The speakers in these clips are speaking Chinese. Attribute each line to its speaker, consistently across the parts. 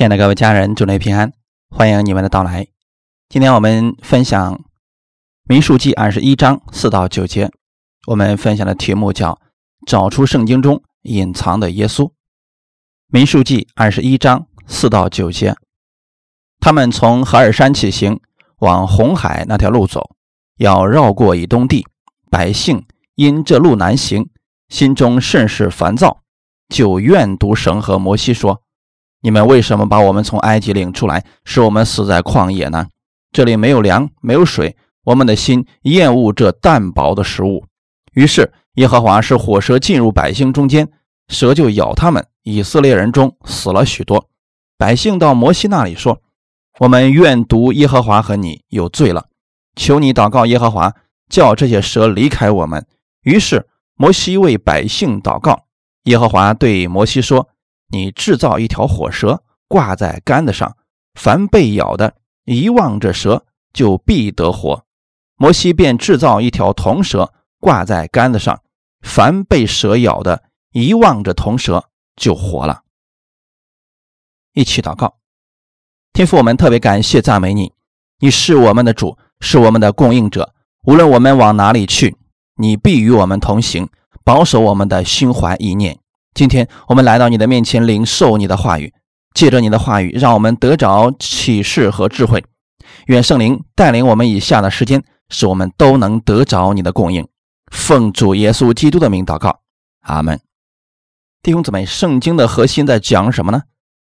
Speaker 1: 亲爱的各位家人，祝您平安，欢迎你们的到来。今天我们分享《民数记》二十一章四到九节，我们分享的题目叫“找出圣经中隐藏的耶稣”。《民数记》二十一章四到九节，他们从何尔山起行，往红海那条路走，要绕过以东地。百姓因这路难行，心中甚是烦躁，就怨读神和摩西说。你们为什么把我们从埃及领出来，使我们死在旷野呢？这里没有粮，没有水，我们的心厌恶这淡薄的食物。于是耶和华使火蛇进入百姓中间，蛇就咬他们。以色列人中死了许多。百姓到摩西那里说：“我们愿读耶和华和你有罪了，求你祷告耶和华，叫这些蛇离开我们。”于是摩西为百姓祷告。耶和华对摩西说。你制造一条火蛇挂在杆子上，凡被咬的，一望着蛇就必得活。摩西便制造一条铜蛇挂在杆子上，凡被蛇咬的，一望着铜蛇就活了。一起祷告，天父，我们特别感谢赞美你，你是我们的主，是我们的供应者。无论我们往哪里去，你必与我们同行，保守我们的心怀意念。今天我们来到你的面前，领受你的话语，借着你的话语，让我们得着启示和智慧。愿圣灵带领我们以下的时间，使我们都能得着你的供应。奉主耶稣基督的名祷告，阿门。弟兄姊妹，圣经的核心在讲什么呢？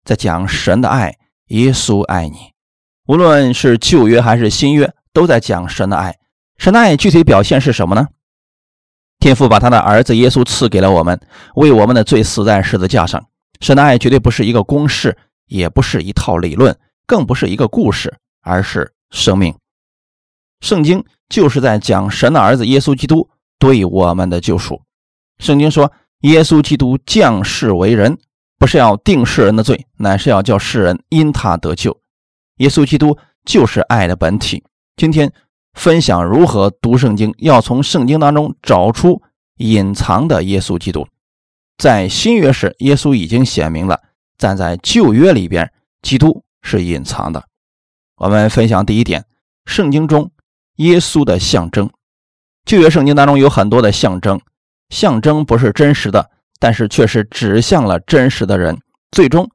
Speaker 1: 在讲神的爱，耶稣爱你。无论是旧约还是新约，都在讲神的爱。神的爱具体表现是什么呢？天父把他的儿子耶稣赐给了我们，为我们的罪死在十字架上。神的爱绝对不是一个公式，也不是一套理论，更不是一个故事，而是生命。圣经就是在讲神的儿子耶稣基督对我们的救赎。圣经说，耶稣基督降世为人，不是要定世人的罪，乃是要叫世人因他得救。耶稣基督就是爱的本体。今天。分享如何读圣经，要从圣经当中找出隐藏的耶稣基督。在新约时，耶稣已经显明了；站在旧约里边，基督是隐藏的。我们分享第一点：圣经中耶稣的象征。旧约圣经当中有很多的象征，象征不是真实的，但是却是指向了真实的人，最终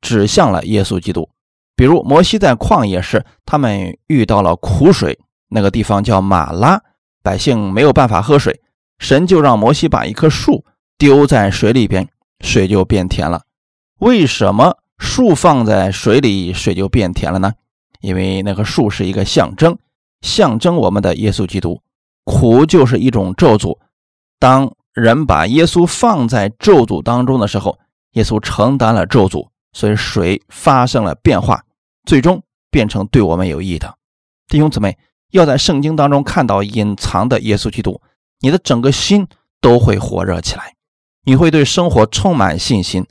Speaker 1: 指向了耶稣基督。比如摩西在旷野时，他们遇到了苦水。那个地方叫马拉，百姓没有办法喝水，神就让摩西把一棵树丢在水里边，水就变甜了。为什么树放在水里，水就变甜了呢？因为那棵树是一个象征，象征我们的耶稣基督。苦就是一种咒诅，当人把耶稣放在咒诅当中的时候，耶稣承担了咒诅，所以水发生了变化，最终变成对我们有益的。弟兄姊妹。要在圣经当中看到隐藏的耶稣基督，你的整个心都会火热起来，你会对生活充满信心，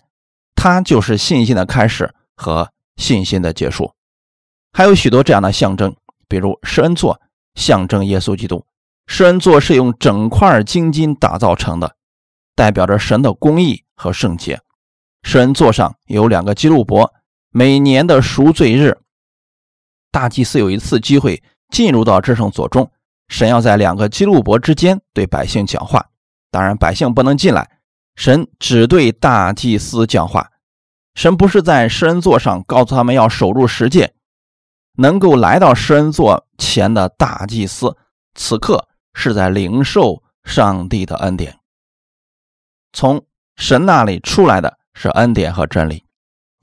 Speaker 1: 它就是信心的开始和信心的结束。还有许多这样的象征，比如施恩座象征耶稣基督，施恩座是用整块金金打造成的，代表着神的公义和圣洁。施恩座上有两个基路伯，每年的赎罪日，大祭司有一次机会。进入到至圣所中，神要在两个基路伯之间对百姓讲话。当然，百姓不能进来，神只对大祭司讲话。神不是在施恩座上告诉他们要守住十诫，能够来到施恩座前的大祭司，此刻是在领受上帝的恩典。从神那里出来的是恩典和真理。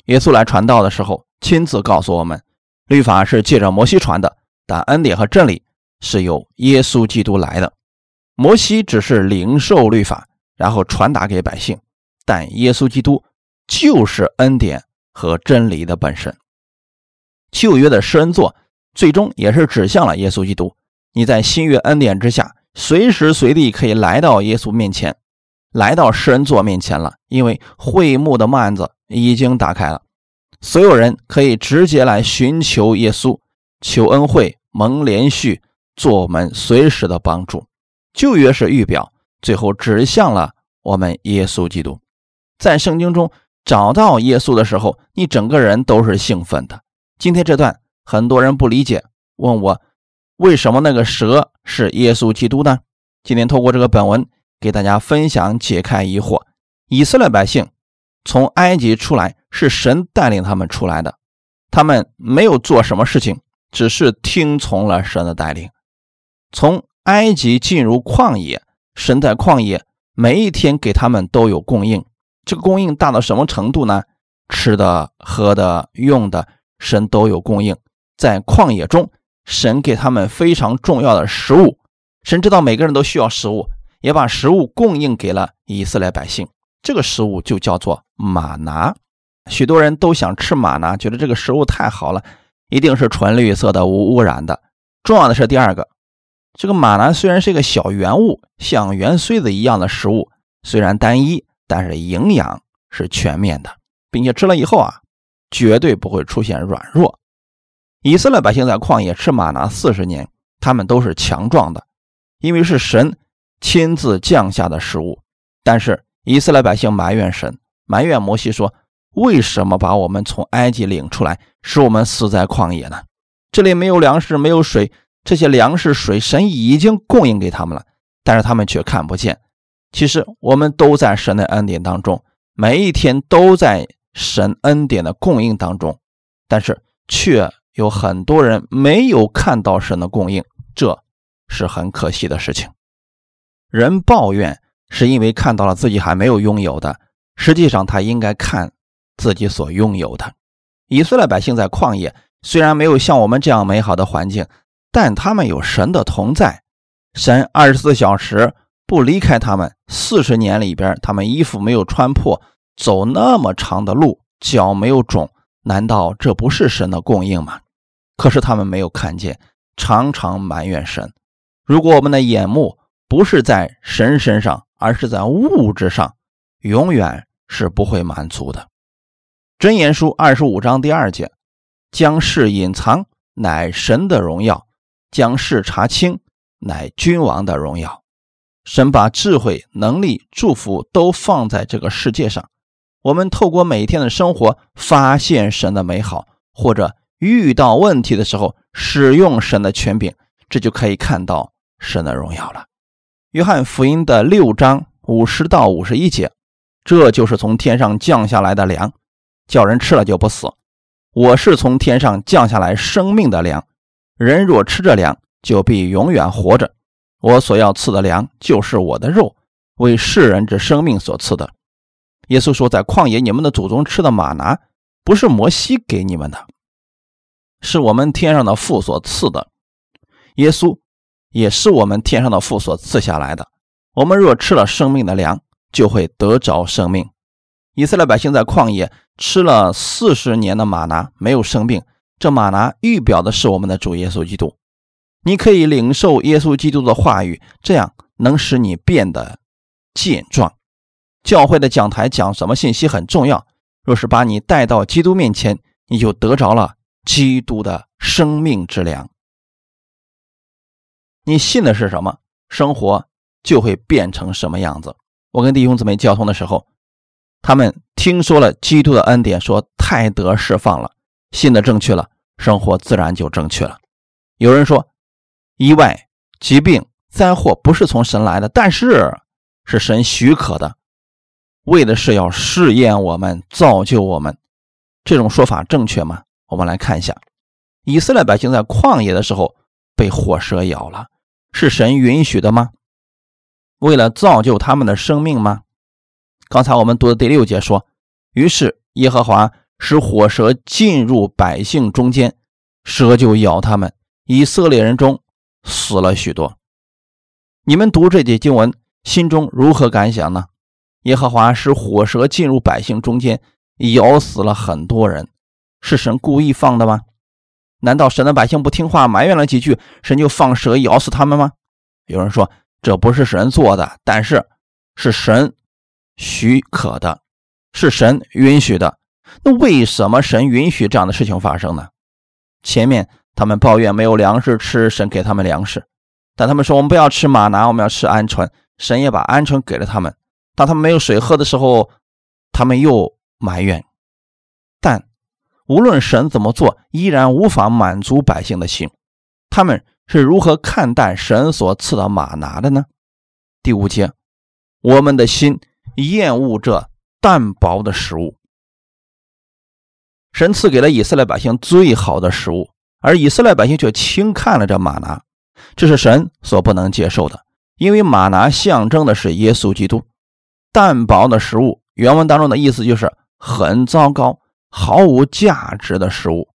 Speaker 1: 耶稣来传道的时候，亲自告诉我们，律法是借着摩西传的。但恩典和真理是由耶稣基督来的，摩西只是领受律法，然后传达给百姓，但耶稣基督就是恩典和真理的本身。旧约的施恩座最终也是指向了耶稣基督。你在新约恩典之下，随时随地可以来到耶稣面前，来到施恩座面前了，因为会幕的幔子已经打开了，所有人可以直接来寻求耶稣。求恩惠，蒙连续，做我们随时的帮助。旧约是预表，最后指向了我们耶稣基督。在圣经中，找到耶稣的时候，你整个人都是兴奋的。今天这段很多人不理解，问我为什么那个蛇是耶稣基督呢？今天透过这个本文给大家分享解开疑惑。以色列百姓从埃及出来是神带领他们出来的，他们没有做什么事情，只是听从了神的带领。从埃及进入旷野，神在旷野每一天给他们都有供应。这个供应大到什么程度呢？吃的、喝的、用的。神都有供应，在旷野中，神给他们非常重要的食物。神知道每个人都需要食物，也把食物供应给了以色列百姓。这个食物就叫做玛拿。许多人都想吃玛拿，觉得这个食物太好了，一定是纯绿色的、无污染的。重要的是第二个，这个玛拿虽然是一个小圆物，像圆锥子一样的食物，虽然单一，但是营养是全面的，并且吃了以后啊。绝对不会出现软弱。以色列百姓在旷野吃玛拿四十年，他们都是强壮的，因为是神亲自降下的食物。但是以色列百姓埋怨神，埋怨摩西说：“为什么把我们从埃及领出来，使我们死在旷野呢？这里没有粮食，没有水，这些粮食、水神已经供应给他们了，但是他们却看不见。其实我们都在神的恩典当中，每一天都在。”神恩典的供应当中，但是却有很多人没有看到神的供应，这是很可惜的事情。人抱怨是因为看到了自己还没有拥有的，实际上他应该看自己所拥有的。以色列百姓在旷野，虽然没有像我们这样美好的环境，但他们有神的同在，神二十四小时不离开他们。四十年里边，他们衣服没有穿破。走那么长的路，脚没有肿，难道这不是神的供应吗？可是他们没有看见，常常埋怨神。如果我们的眼目不是在神身上，而是在物质上，永远是不会满足的。箴言书二十五章第二节：将事隐藏，乃神的荣耀；将事查清，乃君王的荣耀。神把智慧、能力、祝福都放在这个世界上。我们透过每天的生活发现神的美好，或者遇到问题的时候使用神的权柄，这就可以看到神的荣耀了。约翰福音的六章五十到五十一节，这就是从天上降下来的粮，叫人吃了就不死。我是从天上降下来生命的粮，人若吃这粮，就必永远活着。我所要赐的粮，就是我的肉，为世人之生命所赐的。耶稣说：“在旷野，你们的祖宗吃的玛拿，不是摩西给你们的，是我们天上的父所赐的。耶稣也是我们天上的父所赐下来的。我们若吃了生命的粮，就会得着生命。以色列百姓在旷野吃了四十年的玛拿，没有生病。这玛拿预表的是我们的主耶稣基督。你可以领受耶稣基督的话语，这样能使你变得健壮。”教会的讲台讲什么信息很重要。若是把你带到基督面前，你就得着了基督的生命之粮。你信的是什么，生活就会变成什么样子。我跟弟兄姊妹交通的时候，他们听说了基督的恩典，说太得释放了，信的正确了，生活自然就正确了。有人说，意外、疾病、灾祸不是从神来的，但是是神许可的。为的是要试验我们、造就我们，这种说法正确吗？我们来看一下，以色列百姓在旷野的时候被火蛇咬了，是神允许的吗？为了造就他们的生命吗？刚才我们读的第六节说，于是耶和华使火蛇进入百姓中间，蛇就咬他们，以色列人中死了许多。你们读这节经文，心中如何感想呢？耶和华使火蛇进入百姓中间，咬死了很多人，是神故意放的吗？难道神的百姓不听话，埋怨了几句，神就放蛇咬死他们吗？有人说这不是神做的，但是是神许可的，是神允许的。那为什么神允许这样的事情发生呢？前面他们抱怨没有粮食吃，神给他们粮食，但他们说我们不要吃马拿，我们要吃鹌鹑，神也把鹌鹑给了他们。当他们没有水喝的时候，他们又埋怨。但无论神怎么做，依然无法满足百姓的心。他们是如何看待神所赐的马拿的呢？第五节，我们的心厌恶这淡薄的食物。神赐给了以色列百姓最好的食物，而以色列百姓却轻看了这马拿，这是神所不能接受的。因为马拿象征的是耶稣基督。淡薄的食物，原文当中的意思就是很糟糕。毫无价值的食物，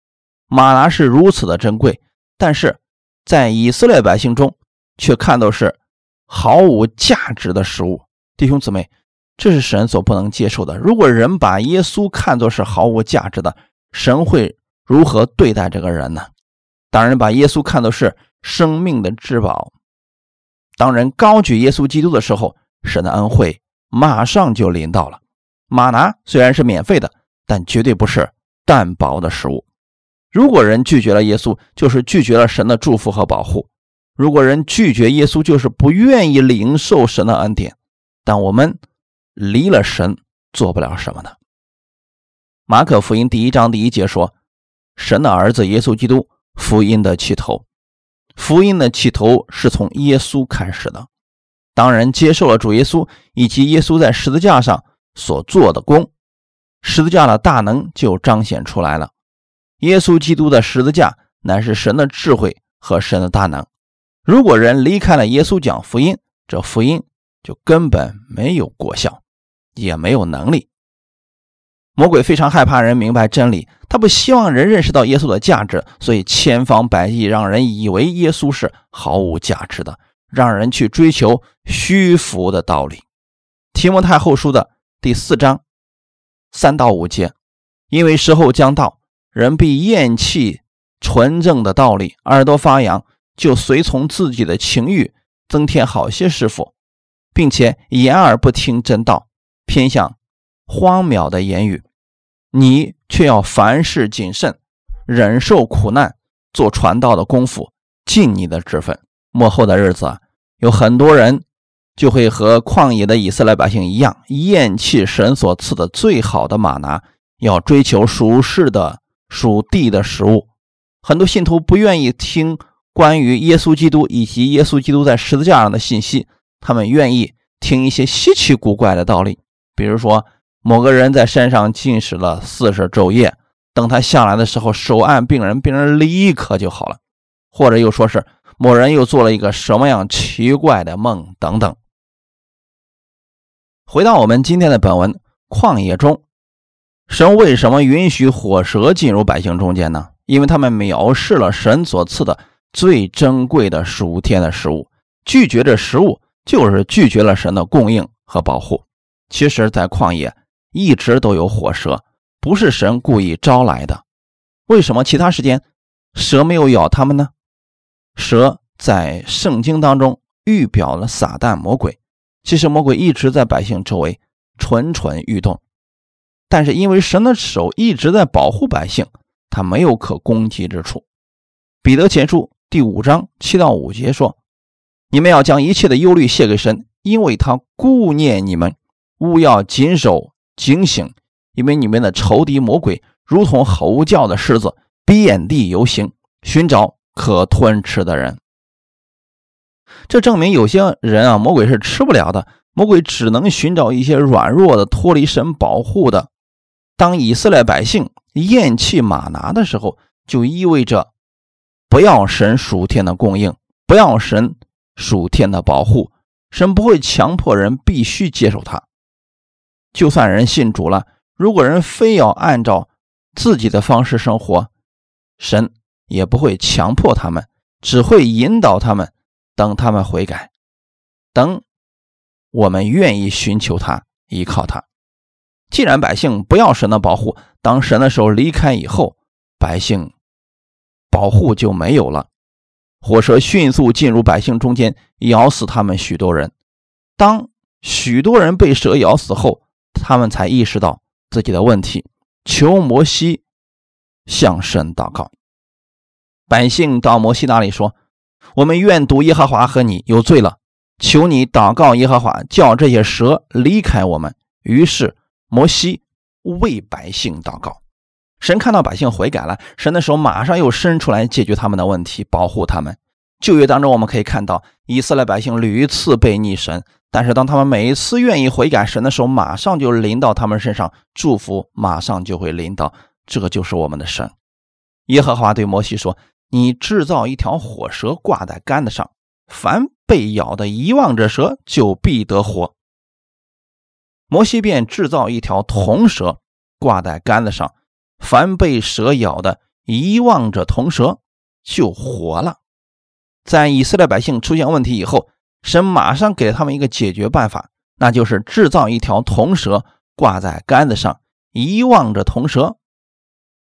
Speaker 1: 马拿是如此的珍贵，但是在以色列百姓中却看到是毫无价值的食物。弟兄姊妹，这是神所不能接受的。如果人把耶稣看作是毫无价值的，神会如何对待这个人呢？当人把耶稣看作是生命的至宝，当人高举耶稣基督的时候，神的恩惠马上就临到了。马拿虽然是免费的。但绝对不是淡薄的食物。如果人拒绝了耶稣，就是拒绝了神的祝福和保护；如果人拒绝耶稣，就是不愿意领受神的恩典。但我们离了神，做不了什么呢？马可福音第一章第一节说：“神的儿子耶稣基督，福音的起头，福音的起头是从耶稣开始的。当人接受了主耶稣以及耶稣在十字架上所做的功。”十字架的大能就彰显出来了。耶稣基督的十字架乃是神的智慧和神的大能。如果人离开了耶稣讲福音，这福音就根本没有果效，也没有能力。魔鬼非常害怕人明白真理，他不希望人认识到耶稣的价值，所以千方百计让人以为耶稣是毫无价值的，让人去追求虚浮的道理。提摩太后书的第四章。三到五节，因为时候将到，人必厌弃纯正的道理，耳朵发痒，就随从自己的情欲，增添好些师傅，并且言而不听真道，偏向荒谬的言语。你却要凡事谨慎，忍受苦难，做传道的功夫，尽你的职分。末后的日子啊，有很多人。就会和旷野的以色列百姓一样，厌弃神所赐的最好的马拿，要追求属世的、属地的食物。很多信徒不愿意听关于耶稣基督以及耶稣基督在十字架上的信息，他们愿意听一些稀奇古怪的道理，比如说某个人在山上进食了四十昼夜，等他下来的时候手按病人，病人立刻就好了；或者又说是某人又做了一个什么样奇怪的梦等等。回到我们今天的本文，旷野中，神为什么允许火蛇进入百姓中间呢？因为他们藐视了神所赐的最珍贵的属天的食物，拒绝这食物，就是拒绝了神的供应和保护。其实，在旷野一直都有火蛇，不是神故意招来的。为什么其他时间蛇没有咬他们呢？蛇在圣经当中预表了撒旦魔鬼。其实魔鬼一直在百姓周围蠢蠢欲动，但是因为神的手一直在保护百姓，他没有可攻击之处。彼得前书第五章七到五节说：“你们要将一切的忧虑卸给神，因为他顾念你们。勿要谨守警醒，因为你们的仇敌魔鬼如同吼叫的狮子，遍地游行，寻找可吞吃的人。”这证明有些人啊，魔鬼是吃不了的。魔鬼只能寻找一些软弱的、脱离神保护的。当以色列百姓厌弃马拿的时候，就意味着不要神属天的供应，不要神属天的保护。神不会强迫人必须接受他。就算人信主了，如果人非要按照自己的方式生活，神也不会强迫他们，只会引导他们。等他们悔改，等我们愿意寻求他、依靠他。既然百姓不要神的保护，当神的手离开以后，百姓保护就没有了。火蛇迅速进入百姓中间，咬死他们许多人。当许多人被蛇咬死后，他们才意识到自己的问题，求摩西向神祷告。百姓到摩西那里说。我们愿赌耶和华和你有罪了，求你祷告耶和华，叫这些蛇离开我们。于是摩西为百姓祷告。神看到百姓悔改了，神的手马上又伸出来解决他们的问题，保护他们。旧约当中，我们可以看到以色列百姓屡次被逆神，但是当他们每一次愿意悔改，神的手马上就临到他们身上，祝福马上就会临到。这个就是我们的神。耶和华对摩西说：“你制造一条火蛇挂在杆子上，凡被咬的遗忘这蛇，就必得活。”摩西便制造一条铜蛇挂在杆子上。凡被蛇咬的，遗忘着铜蛇就活了。在以色列百姓出现问题以后，神马上给了他们一个解决办法，那就是制造一条铜蛇挂在杆子上，遗忘着铜蛇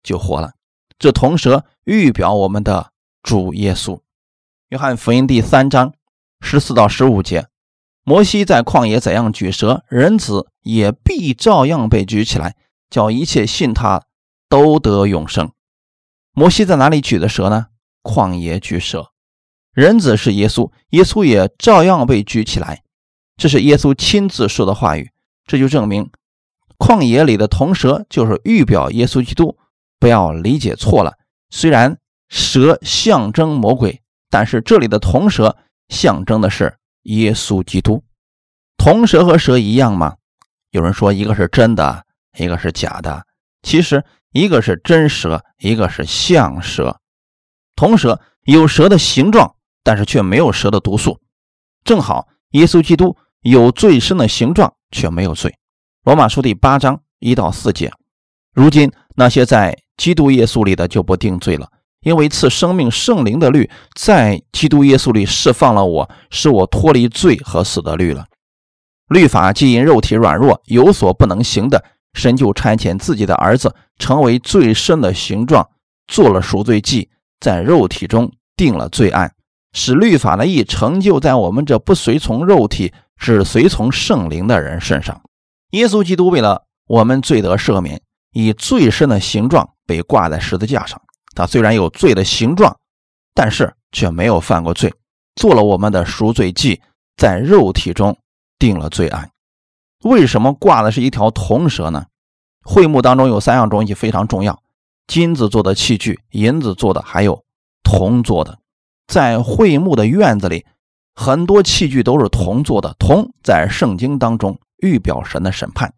Speaker 1: 就活了。这铜蛇预表我们的主耶稣。约翰福音第三章十四到十五节，摩西在旷野怎样举蛇，人子也必照样被举起来，叫一切信他。都得永生。摩西在哪里举的蛇呢？旷野举蛇。人子是耶稣，耶稣也照样被举起来。这是耶稣亲自说的话语，这就证明旷野里的铜蛇就是预表耶稣基督。不要理解错了，虽然蛇象征魔鬼，但是这里的铜蛇象征的是耶稣基督。铜蛇和蛇一样吗？有人说一个是真的，一个是假的。其实。一个是真蛇，一个是象蛇。铜蛇有蛇的形状，但是却没有蛇的毒素。正好，耶稣基督有最深的形状，却没有罪。罗马书第八章一到四节。如今那些在基督耶稣里的就不定罪了，因为赐生命圣灵的律在基督耶稣里释放了我，使我脱离罪和死的律了。律法既因肉体软弱有所不能行的。神就差遣自己的儿子成为最深的形状，做了赎罪祭，在肉体中定了罪案，使律法的义成就在我们这不随从肉体，只随从圣灵的人身上。耶稣基督为了我们罪得赦免，以最深的形状被挂在十字架上。他虽然有罪的形状，但是却没有犯过罪，做了我们的赎罪祭，在肉体中定了罪案。为什么挂的是一条铜蛇呢？会幕当中有三样东西非常重要：金子做的器具、银子做的，还有铜做的。在会幕的院子里，很多器具都是铜做的。铜在圣经当中预表神的审判。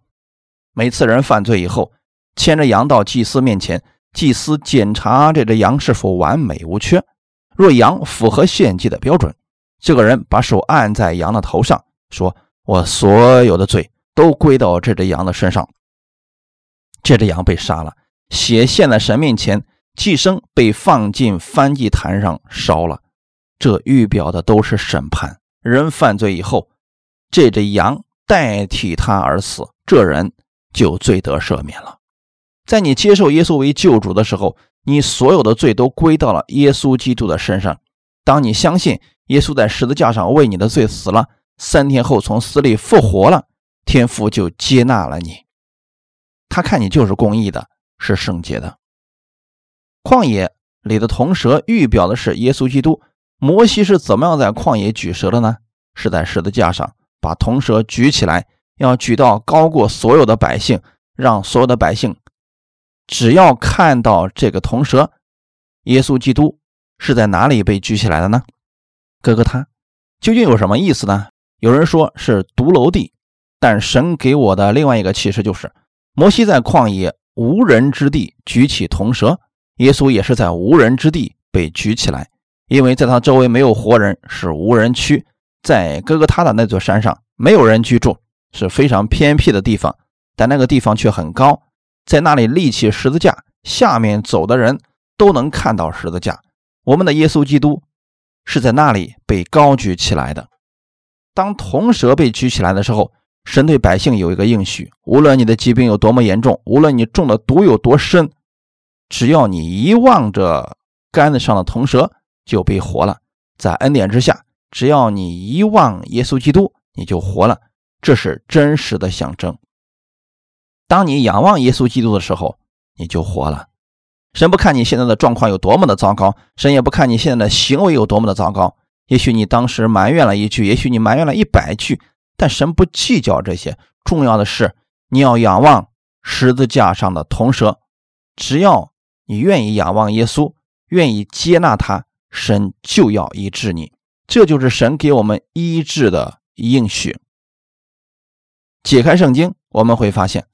Speaker 1: 每次人犯罪以后，牵着羊到祭司面前，祭司检查这只羊是否完美无缺。若羊符合献祭的标准，这个人把手按在羊的头上，说：“我所有的罪。”都归到这只羊的身上。这只羊被杀了，血献在神面前，祭牲被放进翻祭坛上烧了。这预表的都是审判。人犯罪以后，这只羊代替他而死，这人就罪得赦免了。在你接受耶稣为救主的时候，你所有的罪都归到了耶稣基督的身上。当你相信耶稣在十字架上为你的罪死了，三天后从死里复活了。天父就接纳了你，他看你就是公义的，是圣洁的。旷野里的铜蛇预表的是耶稣基督。摩西是怎么样在旷野举蛇的呢？是在十字架上把铜蛇举起来，要举到高过所有的百姓，让所有的百姓只要看到这个铜蛇，耶稣基督是在哪里被举起来的呢？哥哥他究竟有什么意思呢？有人说是独楼地。但神给我的另外一个启示就是，摩西在旷野无人之地举起铜蛇，耶稣也是在无人之地被举起来，因为在他周围没有活人，是无人区。在哥哥他的那座山上，没有人居住，是非常偏僻的地方，但那个地方却很高，在那里立起十字架，下面走的人都能看到十字架。我们的耶稣基督是在那里被高举起来的。当铜蛇被举起来的时候。神对百姓有一个应许：无论你的疾病有多么严重，无论你中的毒有多深，只要你一望着杆子上的铜蛇，就被活了。在恩典之下，只要你一望耶稣基督，你就活了。这是真实的象征。当你仰望耶稣基督的时候，你就活了。神不看你现在的状况有多么的糟糕，神也不看你现在的行为有多么的糟糕。也许你当时埋怨了一句，也许你埋怨了一百句。但神不计较这些，重要的是你要仰望十字架上的铜蛇。只要你愿意仰望耶稣，愿意接纳他，神就要医治你。这就是神给我们医治的应许。解开圣经，我们会发现，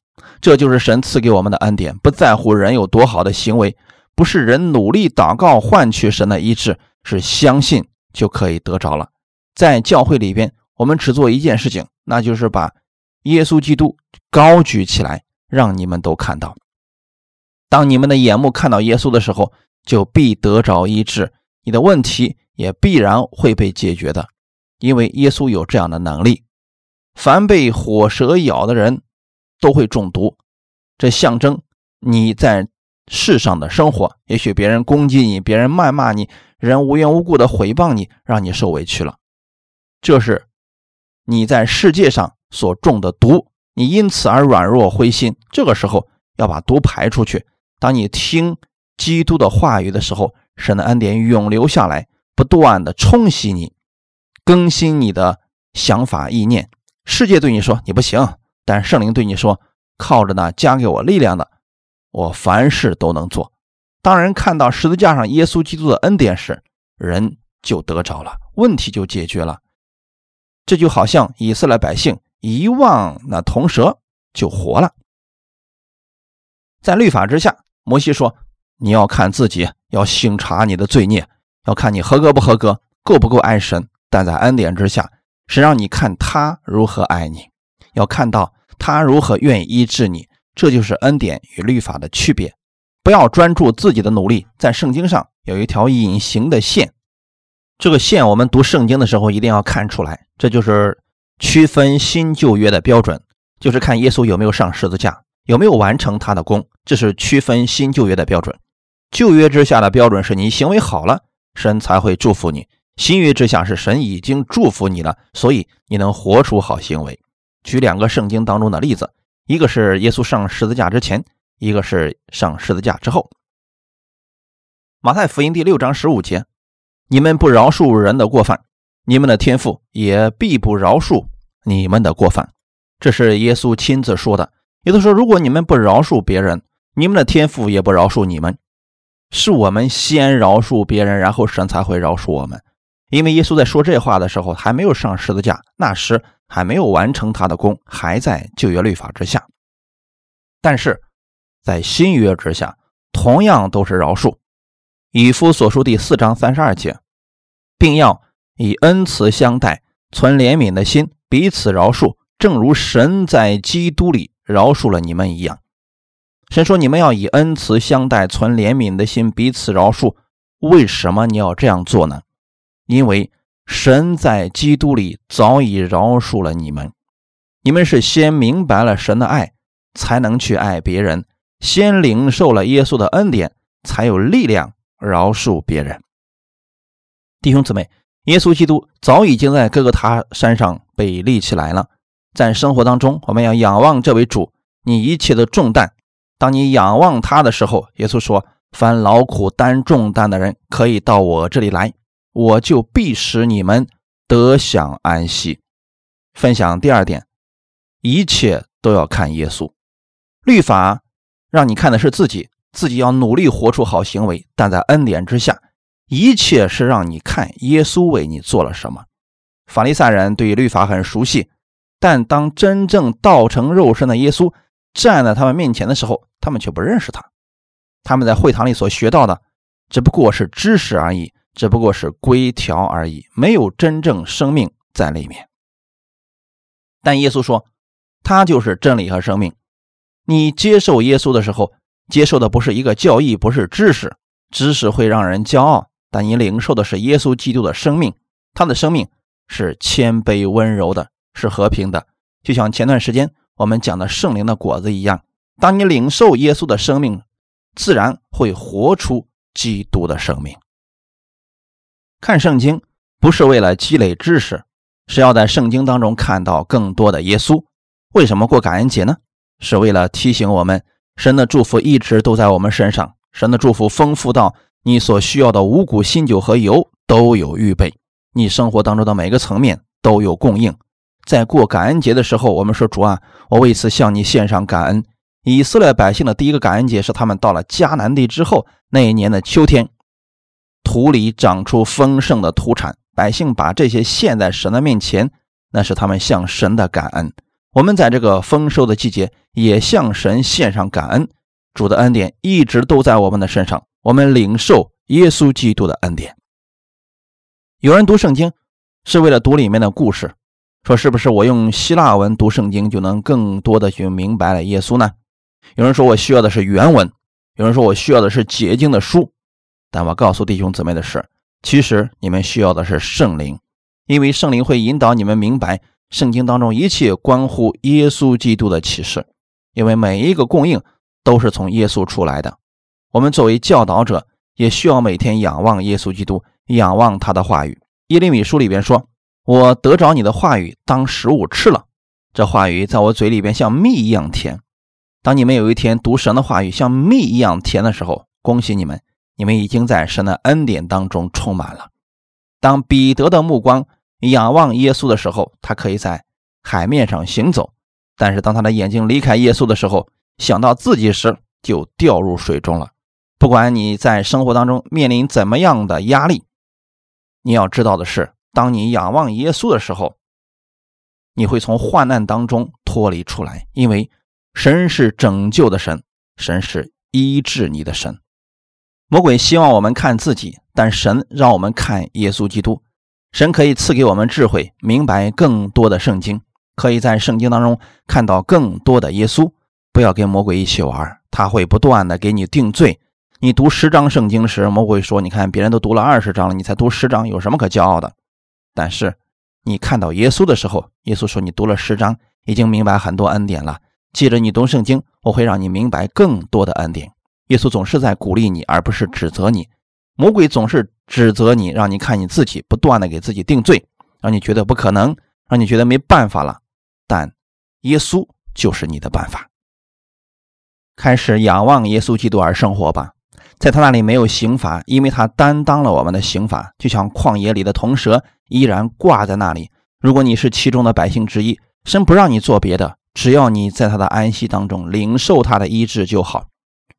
Speaker 1: 这就是神赐给我们的恩典。不在乎人有多好的行为，不是人努力祷告换取神的医治，是相信就可以得着了。在教会里边，我们只做一件事情，那就是把耶稣基督高举起来，让你们都看到。当你们的眼目看到耶稣的时候，就必得着医治，你的问题也必然会被解决的，因为耶稣有这样的能力。凡被火蛇咬的人都会中毒，这象征你在世上的生活。也许别人攻击你，别人谩骂你，人无缘无故的诽谤你，让你受委屈了，这是你在世界上所中的毒，你因此而软弱灰心。这个时候要把毒排出去。当你听基督的话语的时候，神的恩典永留下来，不断的冲洗你，更新你的想法意念。世界对你说你不行，但圣灵对你说，靠着那加给我力量的，我凡事都能做。当人看到十字架上耶稣基督的恩典时，人就得着了，问题就解决了。这就好像以色列百姓遗忘那铜蛇就活了，在律法之下。摩西说：“你要看自己，要省察你的罪孽，要看你合格不合格，够不够爱神。但在恩典之下，是让你看他如何爱你，要看到他如何愿意医治你。这就是恩典与律法的区别。不要专注自己的努力，在圣经上有一条隐形的线，这个线我们读圣经的时候一定要看出来。这就是区分新旧约的标准，就是看耶稣有没有上十字架。”有没有完成他的功？这是区分新旧约的标准。旧约之下的标准是你行为好了，神才会祝福你；新约之下是神已经祝福你了，所以你能活出好行为。举两个圣经当中的例子，一个是耶稣上十字架之前，一个是上十字架之后。马太福音第六章十五节：你们不饶恕人的过犯，你们的天父也必不饶恕你们的过犯。这是耶稣亲自说的。有的说，如果你们不饶恕别人，你们的天赋也不饶恕你们。是我们先饶恕别人，然后神才会饶恕我们。因为耶稣在说这话的时候还没有上十字架，那时还没有完成他的功，还在旧约律法之下。但是在新约之下，同样都是饶恕。以夫所书第四章三十二节，并要以恩慈相待，存怜悯的心，彼此饶恕，正如神在基督里。饶恕了你们一样，神说：“你们要以恩慈相待，存怜悯的心，彼此饶恕。为什么你要这样做呢？因为神在基督里早已饶恕了你们。你们是先明白了神的爱，才能去爱别人；先领受了耶稣的恩典，才有力量饶恕别人。弟兄姊妹，耶稣基督早已经在各个他山上被立起来了。”在生活当中，我们要仰望这位主，你一切的重担。当你仰望他的时候，耶稣说：“凡劳苦担重担的人，可以到我这里来，我就必使你们得享安息。”分享第二点，一切都要看耶稣。律法让你看的是自己，自己要努力活出好行为；但在恩典之下，一切是让你看耶稣为你做了什么。法利赛人对于律法很熟悉。但当真正道成肉身的耶稣站在他们面前的时候，他们却不认识他。他们在会堂里所学到的，只不过是知识而已，只不过是规条而已，没有真正生命在里面。但耶稣说，他就是真理和生命。你接受耶稣的时候，接受的不是一个教义，不是知识，知识会让人骄傲。但你领受的是耶稣基督的生命，他的生命是谦卑温柔的。是和平的，就像前段时间我们讲的圣灵的果子一样。当你领受耶稣的生命，自然会活出基督的生命。看圣经不是为了积累知识，是要在圣经当中看到更多的耶稣。为什么过感恩节呢？是为了提醒我们，神的祝福一直都在我们身上。神的祝福丰富到你所需要的五谷、新酒和油都有预备，你生活当中的每个层面都有供应。在过感恩节的时候，我们说主啊，我为此向你献上感恩，以色列百姓的第一个感恩节是他们到了迦南地之后那一年的秋天，土里长出丰盛的土产，百姓把这些献在神的面前，那是他们向神的感恩。我们在这个丰收的季节也向神献上感恩，主的恩典一直都在我们的身上，我们领受耶稣基督的恩典。有人读圣经是为了读里面的故事，说是不是我用希腊文读圣经就能更多的去明白了耶稣呢？有人说我需要的是原文，有人说我需要的是解经的书，但我告诉弟兄姊妹的是，其实你们需要的是圣灵，因为圣灵会引导你们明白圣经当中一切关乎耶稣基督的启示，因为每一个供应都是从耶稣出来的。我们作为教导者，也需要每天仰望耶稣基督，仰望他的话语。耶利米书里边说：“我得着你的话语当食物吃了，这话语在我嘴里边像蜜一样甜。”当你们有一天读神的话语像蜜一样甜的时候，恭喜你们，你们已经在神的恩典当中充满了。当彼得的目光仰望耶稣的时候，他可以在海面上行走；但是当他的眼睛离开耶稣的时候，想到自己时就掉入水中了。不管你在生活当中面临怎么样的压力，你要知道的是，当你仰望耶稣的时候，你会从患难当中脱离出来，因为。神是拯救的神，神是医治你的神。魔鬼希望我们看自己，但神让我们看耶稣基督。神可以赐给我们智慧，明白更多的圣经，可以在圣经当中看到更多的耶稣。不要跟魔鬼一起玩，他会不断的给你定罪。你读十章圣经时，魔鬼说：“你看别人都读了二十章了，你才读十章，有什么可骄傲的？”但是你看到耶稣的时候，耶稣说：“你读了十章，已经明白很多恩典了。”记着，你读圣经，我会让你明白更多的恩典。耶稣总是在鼓励你，而不是指责你。魔鬼总是指责你，让你看你自己，不断的给自己定罪，让你觉得不可能，让你觉得没办法了。但耶稣就是你的办法。开始仰望耶稣基督而生活吧，在他那里没有刑罚，因为他担当了我们的刑罚，就像旷野里的铜蛇依然挂在那里。如果你是其中的百姓之一，神不让你做别的。只要你在他的安息当中领受他的医治就好。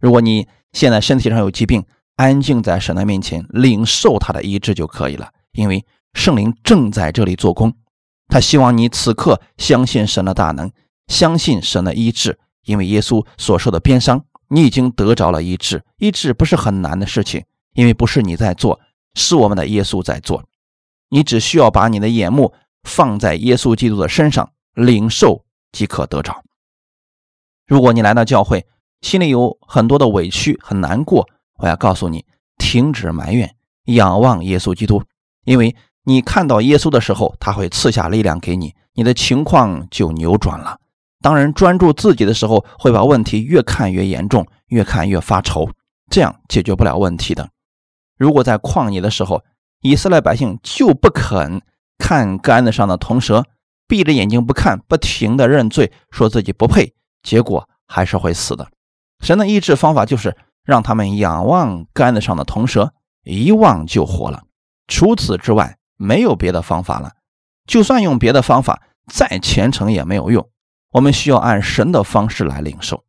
Speaker 1: 如果你现在身体上有疾病，安静在神的面前领受他的医治就可以了。因为圣灵正在这里做工，他希望你此刻相信神的大能，相信神的医治。因为耶稣所受的鞭伤，你已经得着了医治。医治不是很难的事情，因为不是你在做，是我们的耶稣在做。你只需要把你的眼目放在耶稣基督的身上，领受。即可得着。如果你来到教会，心里有很多的委屈，很难过，我要告诉你，停止埋怨，仰望耶稣基督，因为你看到耶稣的时候，他会赐下力量给你，你的情况就扭转了。当人专注自己的时候，会把问题越看越严重，越看越发愁，这样解决不了问题的。如果在旷野的时候，以色列百姓就不肯看杆子上的铜蛇。闭着眼睛不看，不停的认罪，说自己不配，结果还是会死的。神的医治方法就是让他们仰望杆子上的铜蛇，一望就活了。除此之外，没有别的方法了。就算用别的方法，再虔诚也没有用。我们需要按神的方式来领受。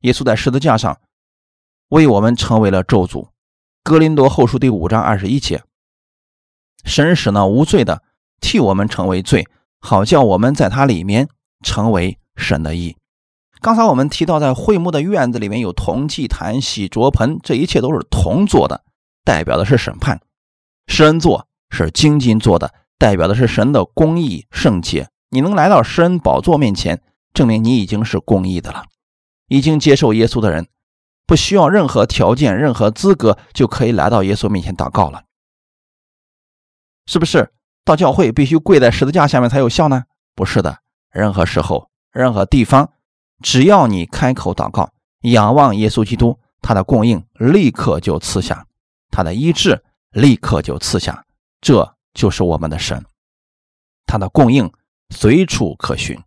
Speaker 1: 耶稣在十字架上为我们成为了咒诅。哥林多后书第五章二十一节，神使那无罪的替我们成为罪。好叫我们在他里面成为神的义。刚才我们提到，在会幕的院子里面有铜祭坛、洗濯盆，这一切都是铜做的，代表的是审判；施恩座是金金做的，代表的是神的公义圣洁。你能来到施恩宝座面前，证明你已经是公义的了。已经接受耶稣的人，不需要任何条件、任何资格，就可以来到耶稣面前祷告了，是不是？到教会必须跪在十字架下面才有效呢？不是的，任何时候、任何地方，只要你开口祷告，仰望耶稣基督，他的供应立刻就赐下，他的医治立刻就赐下。这就是我们的神，他的供应随处可寻，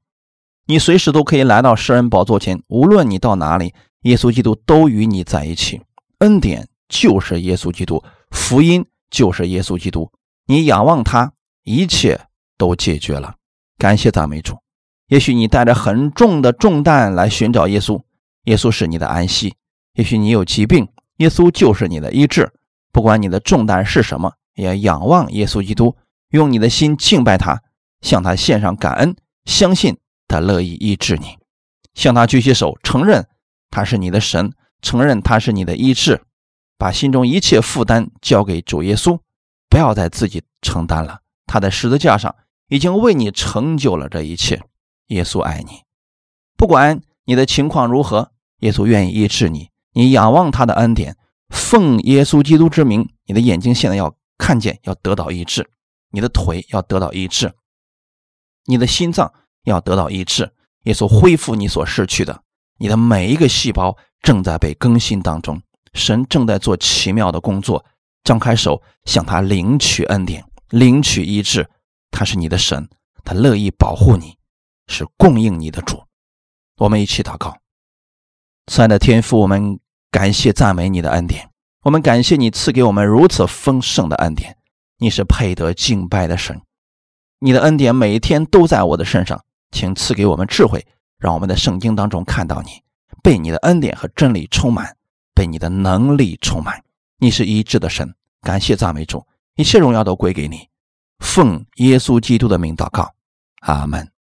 Speaker 1: 你随时都可以来到施恩宝座前，无论你到哪里，耶稣基督都与你在一起。恩典就是耶稣基督，福音就是耶稣基督，你仰望他。一切都解决了，感谢赞美主。也许你带着很重的重担来寻找耶稣，耶稣是你的安息；也许你有疾病，耶稣就是你的医治。不管你的重担是什么，也仰望耶稣基督，用你的心敬拜他，向他献上感恩，相信他乐意医治你，向他举起手，承认他是你的神，承认他是你的医治，把心中一切负担交给主耶稣，不要再自己承担了。他在十字架上已经为你成就了这一切。耶稣爱你，不管你的情况如何，耶稣愿意医治你。你仰望他的恩典，奉耶稣基督之名，你的眼睛现在要看见，要得到医治；你的腿要得到医治，你的心脏要得到医治。耶稣恢复你所失去的，你的每一个细胞正在被更新当中。神正在做奇妙的工作。张开手，向他领取恩典，领取医治。他是你的神，他乐意保护你。是供应你的主，我们一起祷告。亲爱的天父，我们感谢赞美你的恩典，我们感谢你赐给我们如此丰盛的恩典。你是配得敬拜的神，你的恩典每一天都在我的身上，请赐给我们智慧，让我们在圣经当中看到你，被你的恩典和真理充满，被你的能力充满。你是一致的神，感谢赞美主，一切荣耀都归给你。奉耶稣基督的名祷告，阿门。